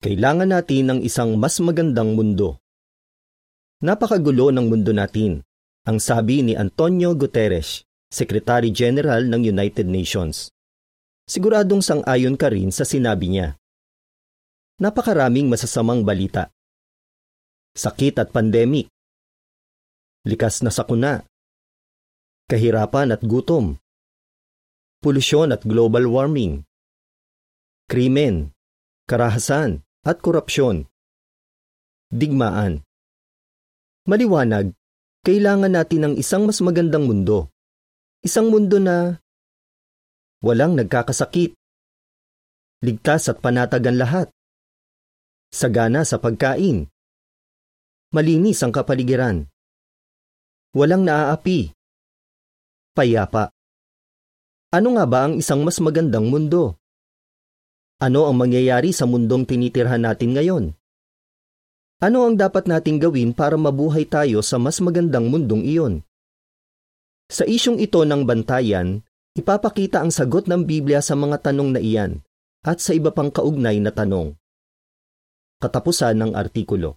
Kailangan natin ng isang mas magandang mundo. Napakagulo ng mundo natin, ang sabi ni Antonio Guterres, Secretary General ng United Nations. Siguradong sang-ayon ka rin sa sinabi niya. Napakaraming masasamang balita. Sakit at pandemic. Likas na sakuna. Kahirapan at gutom. Polusyon at global warming. Krimen, karahasan, at korupsyon. Digmaan. Maliwanag, kailangan natin ng isang mas magandang mundo. Isang mundo na walang nagkakasakit. Ligtas at panatagan lahat. Sagana sa pagkain. Malinis ang kapaligiran. Walang naaapi. Payapa. Ano nga ba ang isang mas magandang mundo? Ano ang mangyayari sa mundong tinitirhan natin ngayon? Ano ang dapat nating gawin para mabuhay tayo sa mas magandang mundong iyon? Sa isyong ito ng bantayan, ipapakita ang sagot ng Biblia sa mga tanong na iyan at sa iba pang kaugnay na tanong. Katapusan ng artikulo.